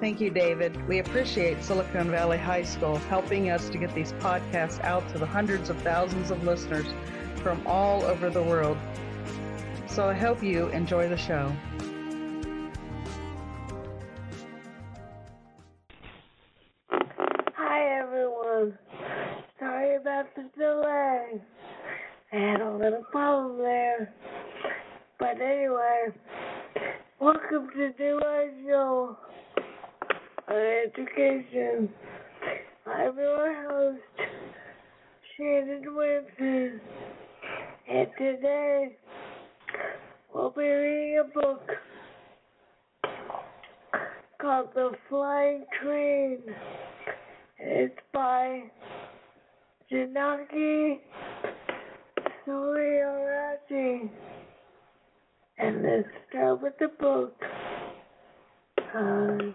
Thank you, David. We appreciate Silicon Valley High School helping us to get these podcasts out to the hundreds of thousands of listeners from all over the world. So I hope you enjoy the show. Hi, everyone. Sorry about the delay. I had a little problem there. But anyway, welcome to Do I Show on Education. I'm your host, Shannon Williamson, and today we'll be reading a book called The Flying Train. It's by Janaki Sooriyarachchi. And let's start with the book. Um,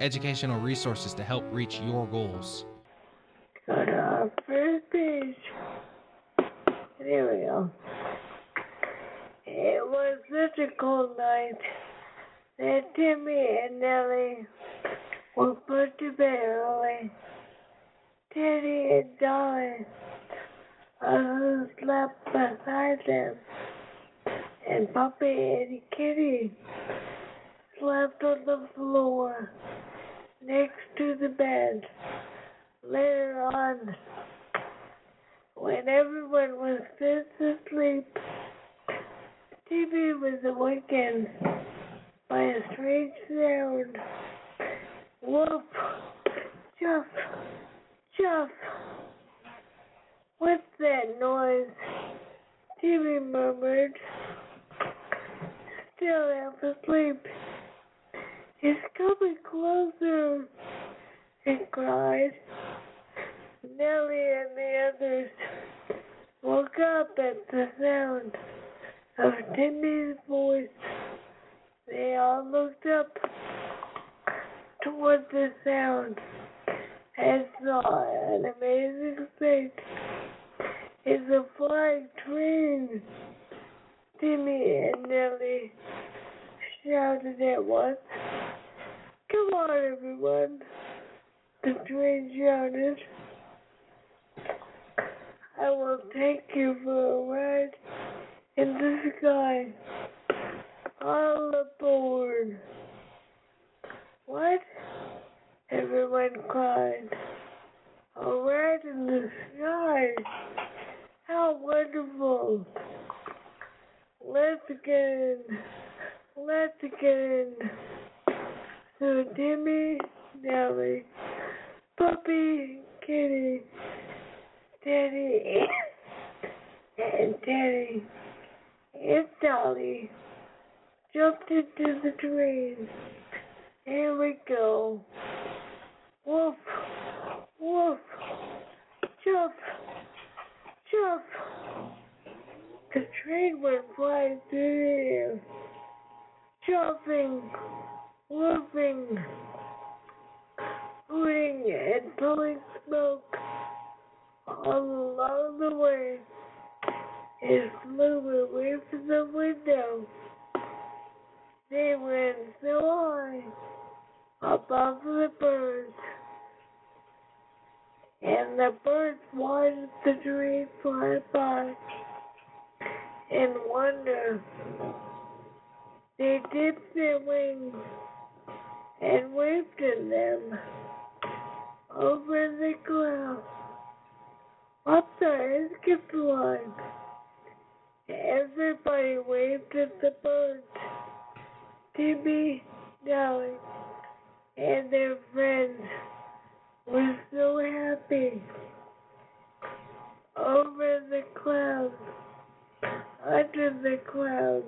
educational resources to help reach your goals. go to first page. There we go. It was such a cold night that Timmy and Nellie were put to bed early. Teddy and Dolly, uh, who slept beside them, and Puppy and Kitty slept on the floor next to the bed. Later on, when everyone was fast asleep, Timmy was awakened by a strange sound. Whoop! Chuff! Chuff! What's that noise? Timmy murmured, still half asleep. It's coming closer, he cried. Nellie and the others woke up at the sound of Timmy's voice. They all looked up toward the sound and saw an amazing sight. It's a flying train. Timmy and Nellie shouted at once. Come on, everyone, the train shouted. I will take you for a ride in the sky. All aboard. What? Everyone cried. A ride in the sky. How wonderful. Let's get in. Let's get in. So Timmy, Nellie, Puppy, Kitty, Daddy, and Daddy, and Dolly jumped into the train. Here we go. Woof, woof, jump, jump. The train went flying through the air, jumping, woofing, hooting, and blowing smoke along the way. It flew away from the window. They went so high above the birds. And the birds watched the train fly by in wonder. They dipped their wings and waved at them. over the clouds. Up the escape line. Everybody waved at the birds. Timmy, Nellie, and their friends were so happy. Over the clouds, under the clouds,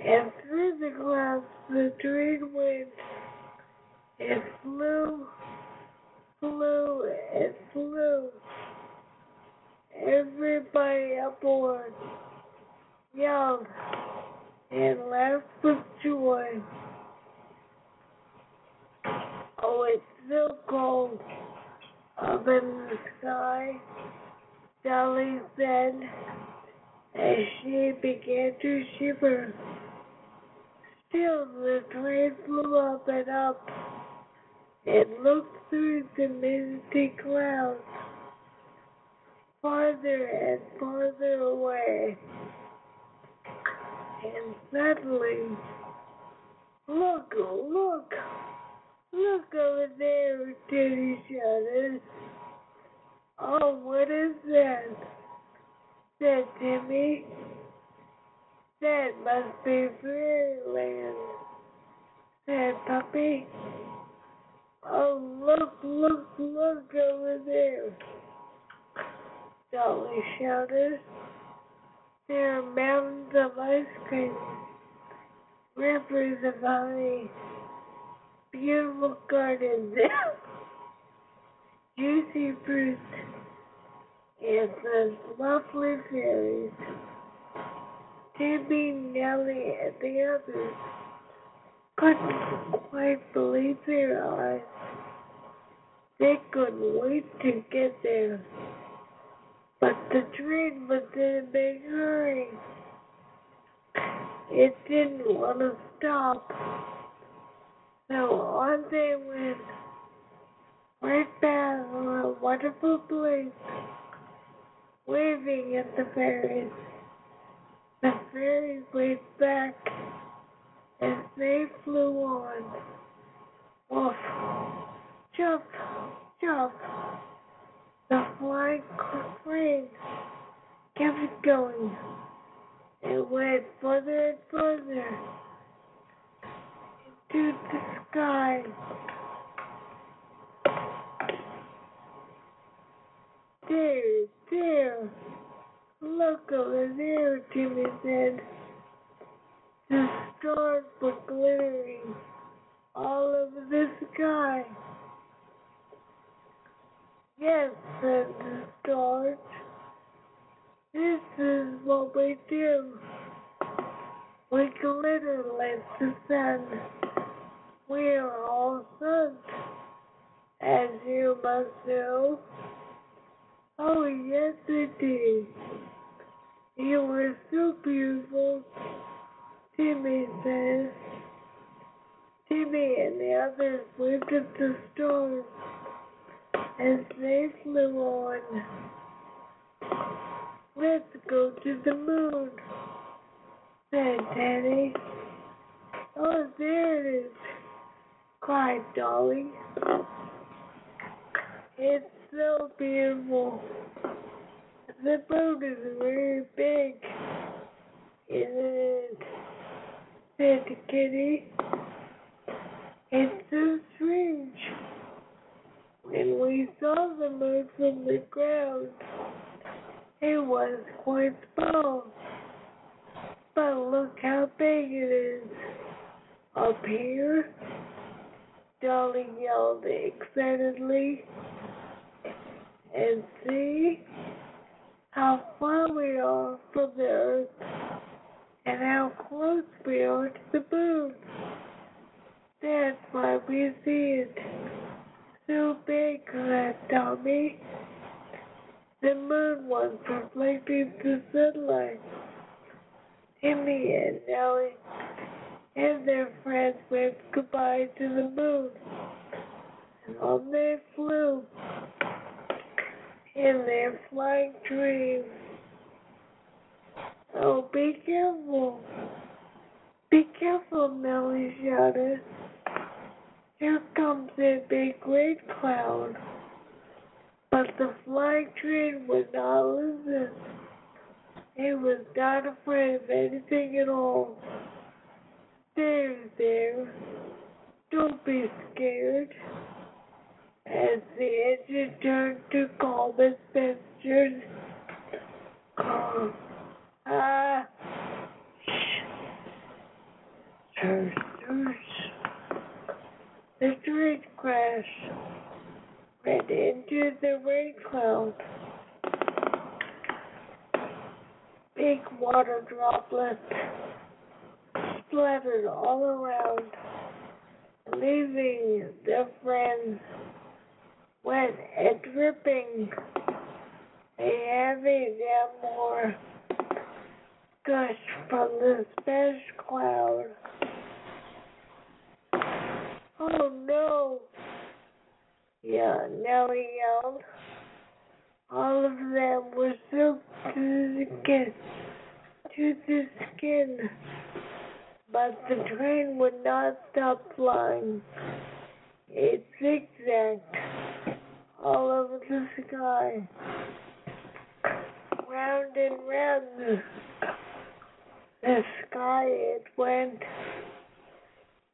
and through the clouds train went. It flew, flew, and flew. Everybody aboard yelled and laughed with joy. Oh, it's so cold up in the sky, Dolly said as she began to shiver. Still, the train flew up and up. It looked through the misty clouds, farther and farther away. And suddenly, look, look, look over there, Teddy shouted. Oh, what is that? said Timmy. That must be fairyland, said Puppy. Oh, look, look, look over there. Dolly shouted. There are mountains of ice cream, rivers of honey, beautiful gardens, juicy fruit, and such lovely fairies. Timmy, Nellie, and the others couldn't quite believe their eyes. They couldn't wait to get there. But the train was in a big hurry. It didn't want to stop. So on they went, right on a wonderful place, waving at the fairies. The fairies waved back and they flew on. Woof, jump, jump. The flying train kept going. It went further and further into the sky. There, there, look over there, Timmy said. The stars were glittering all over the sky. Yes, said the stars. This is what we do. We glitter like the sun. We are all suns, as you must know. Oh, yes, indeed. You are so beautiful, Timmy says. Timmy and the others waved at the stars as they flew on. Let's go to the moon, said Daddy. Oh, there it is, cried Dolly. It's so beautiful. The boat is very big, isn't it? said Kitty. It's so strange. When we saw the moon from the ground, it was quite small. But look how big it is. Up here, Dolly yelled excitedly. And see how far we are from the earth and how close we are to the moon. That's why we see it so big, said Tommy. The moon was reflecting the sunlight. Timmy and Nellie and their friends waved goodbye to the moon. And on they flew in their flying dreams. Oh, be careful. Be careful, Nellie shouted. Here comes a big red cloud. But the flying train would not listen. It was not afraid of anything at all. There, there. Don't be scared. As the engine turned to calm its passengers, calm. Ah, shush. The train crashed right into the rain cloud. Big water droplets splattered all around, leaving their friends wet and dripping. A heavy downpour gushed from the splash cloud. Oh no! Yeah, Nellie yelled. All of them were soaked to the skin, to the skin. But the train would not stop flying. It zigzagged all over the sky. Round and round the, sky it went.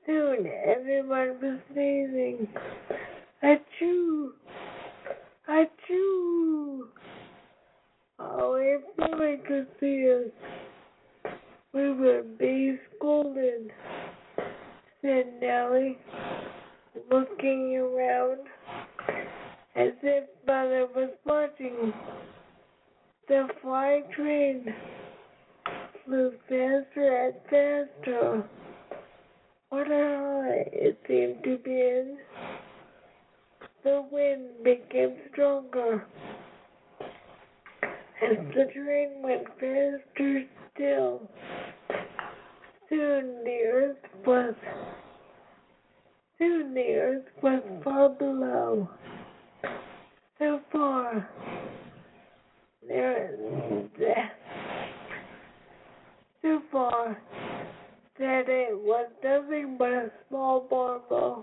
Soon everyone was sneezing. Achoo! Achoo! Oh, if only could see us, we would be scolded, said Nellie, looking around as if Mother was watching. The flying train flew faster and faster. What a hurry it seemed to be in. The wind became stronger. As the train went faster still, soon the earth was soon the earth was far below. So far there so far that it was nothing but a small marble.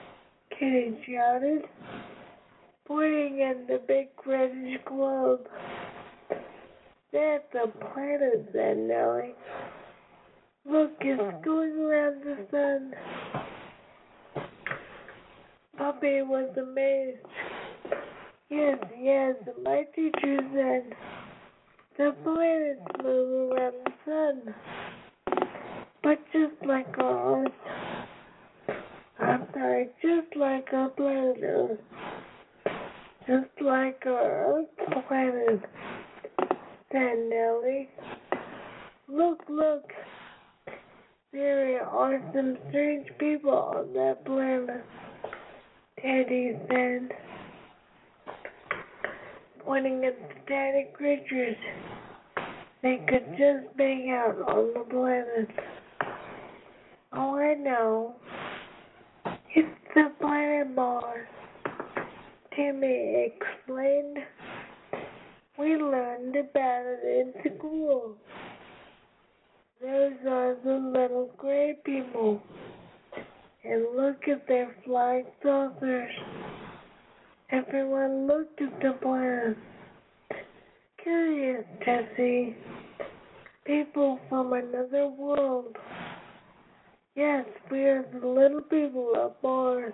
Kitty shouted, pointing at the big reddish globe. That's a planet, said Nellie. Look, it's uh-huh. going around the sun. Puppy was amazed. Yes, yes, my teacher said the planets move around the sun. But just like our I'm sorry, just like a Earth. Just like a planet, said Nellie. Look, look. There are some strange people on that planet, Teddy said, pointing at tiny creatures. They could just bang out on the planet. Oh, I know. The Mars. Timmy explained. We learned about it in school. Those are the little gray people. And look at their flying saucers. Everyone looked at the planet. Curious to see people from another world. Yes, we are the little people of Mars.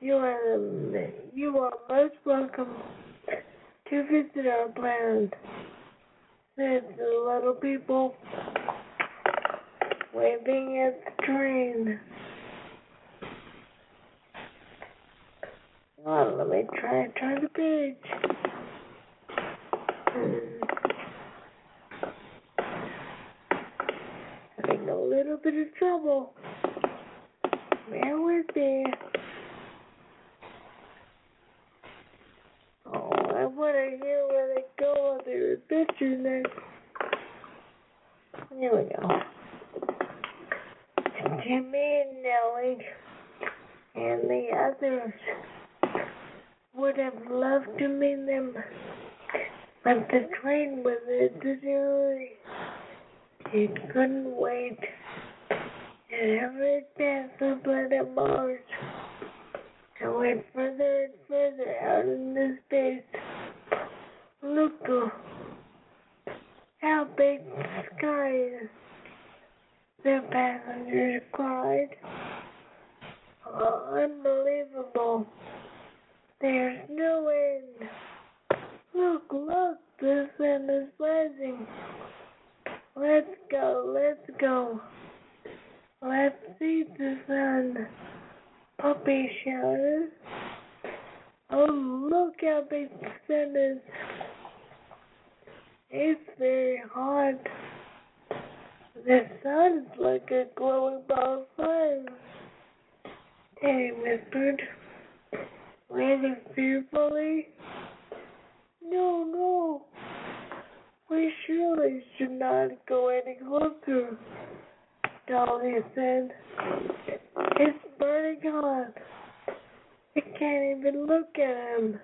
You are um, you are most welcome to visit our planet said the little people waving at the train. Well, let me try turn the page. Hmm. Little bit of trouble. Bear with me. Oh, I want to hear where they go on their adventure next. Here we go. Timmy and Nellie and the others would have loved to meet them, but the train was the early. He couldn't wait. And hurried past the planet Mars and went further and further out into space. Look how big the sky is. The passengers cried. Oh, unbelievable. There's no end. Look, look, the sun is rising. Let's go, let's go. Let's see the sun. Puppy shouted. Oh, look how big the sun is. It's very hot. The sun's like a glowing ball of fire. Teddy whispered, waiting fearfully. No, no. We surely should not go any closer. Dolly said. It's burning hot. I can't even look at him.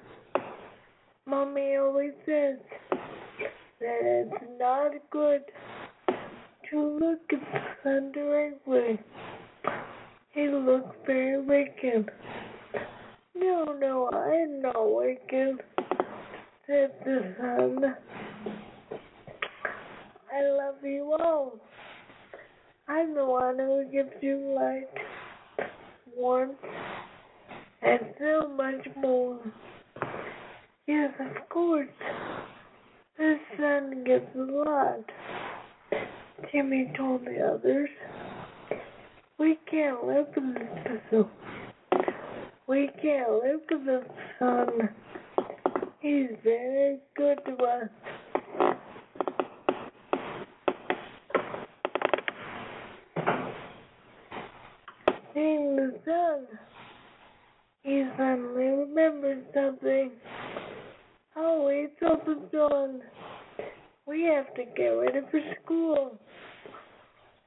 Mommy always says that it's not good to look at the sun directly. He looks very wicked. No, no, I'm not wicked, said the sun. I love you all. I'm the one who gives you light, warmth, and so much more. Yes, of course. The sun gives a lot. Timmy told the others. We can't live in the sun. We can't live in the sun. He's very good to us. Seeing the sun, he suddenly remembered something. Oh, it's almost dawn. We have to get ready for school.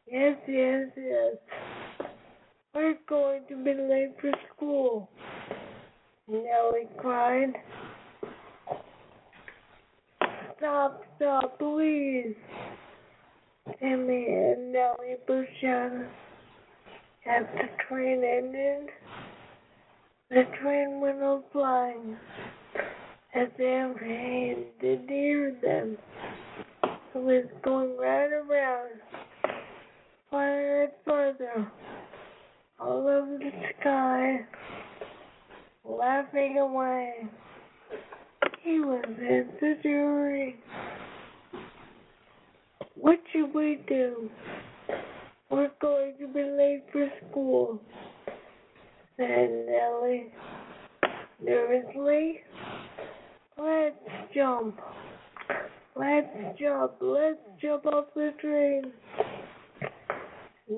Yes, yes, yes. We're going to be late for school. Nellie cried. Stop, stop, please. Timmy and Nellie pushed out as the train ended. The train went on flying as if it didn't hear them. It was going right around, farther and farther, all over the sky, laughing away. He was in the jury. What should we do? Going to be late for school, said Nellie nervously. Let's jump. Let's jump. Let's jump off the train.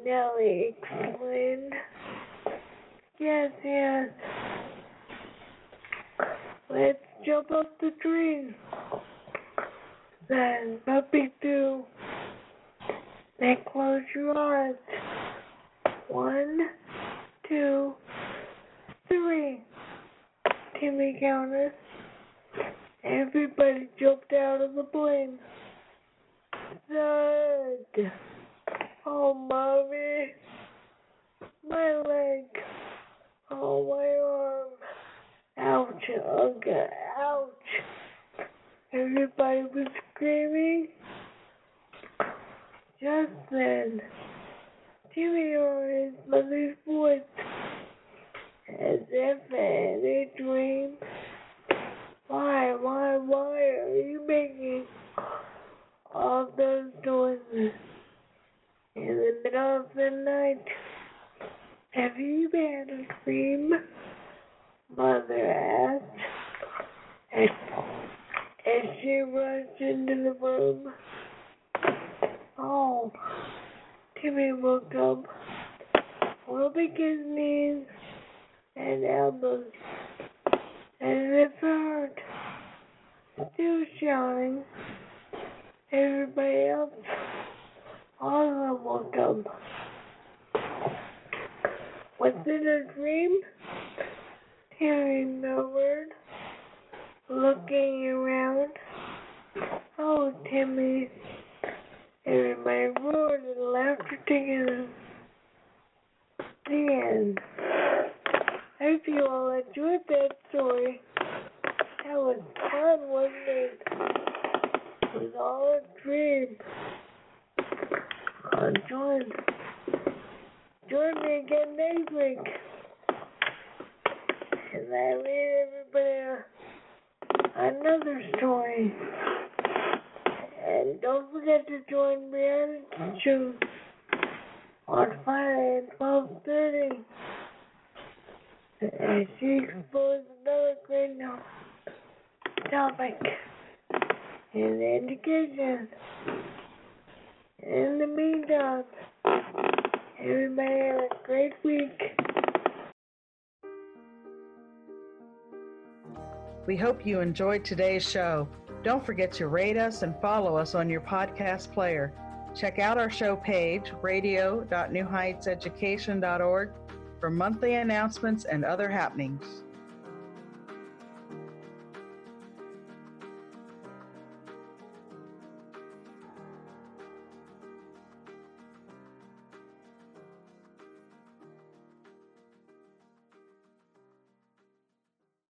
Nellie exclaimed. Yes, yes. Let's jump off the train. Then Puppy too. Then close your eyes. One, two, three. Timmy counted. Everybody jumped out of the plane. Thud. Oh, mommy. My leg. Oh, my arm. Ouch, Uncle. Ouch. Everybody was screaming. Just then, Timmy heard his mother's voice, as if in a dream. Why, why, why are you making all those noises in the middle of the night? Have you been a dream, Mother asked as, as Timmy woke up, rubbing his knees and elbows, and his heart still shouting. Everybody else also woke up. Was it a dream? Hearing the word, looking around. Oh, Timmy. Everybody roared and laughed together. The end. I hope you all enjoyed that story. That was fun, wasn't it? It was all a dream. Uh, join, join me again next week. And I read everybody another story. And don't forget to join me on show on Friday at twelve thirty. As she explores another great topic in education. In the meantime, everybody have a great week. We hope you enjoyed today's show. Don't forget to rate us and follow us on your podcast player. Check out our show page, radio.newheightseducation.org, for monthly announcements and other happenings.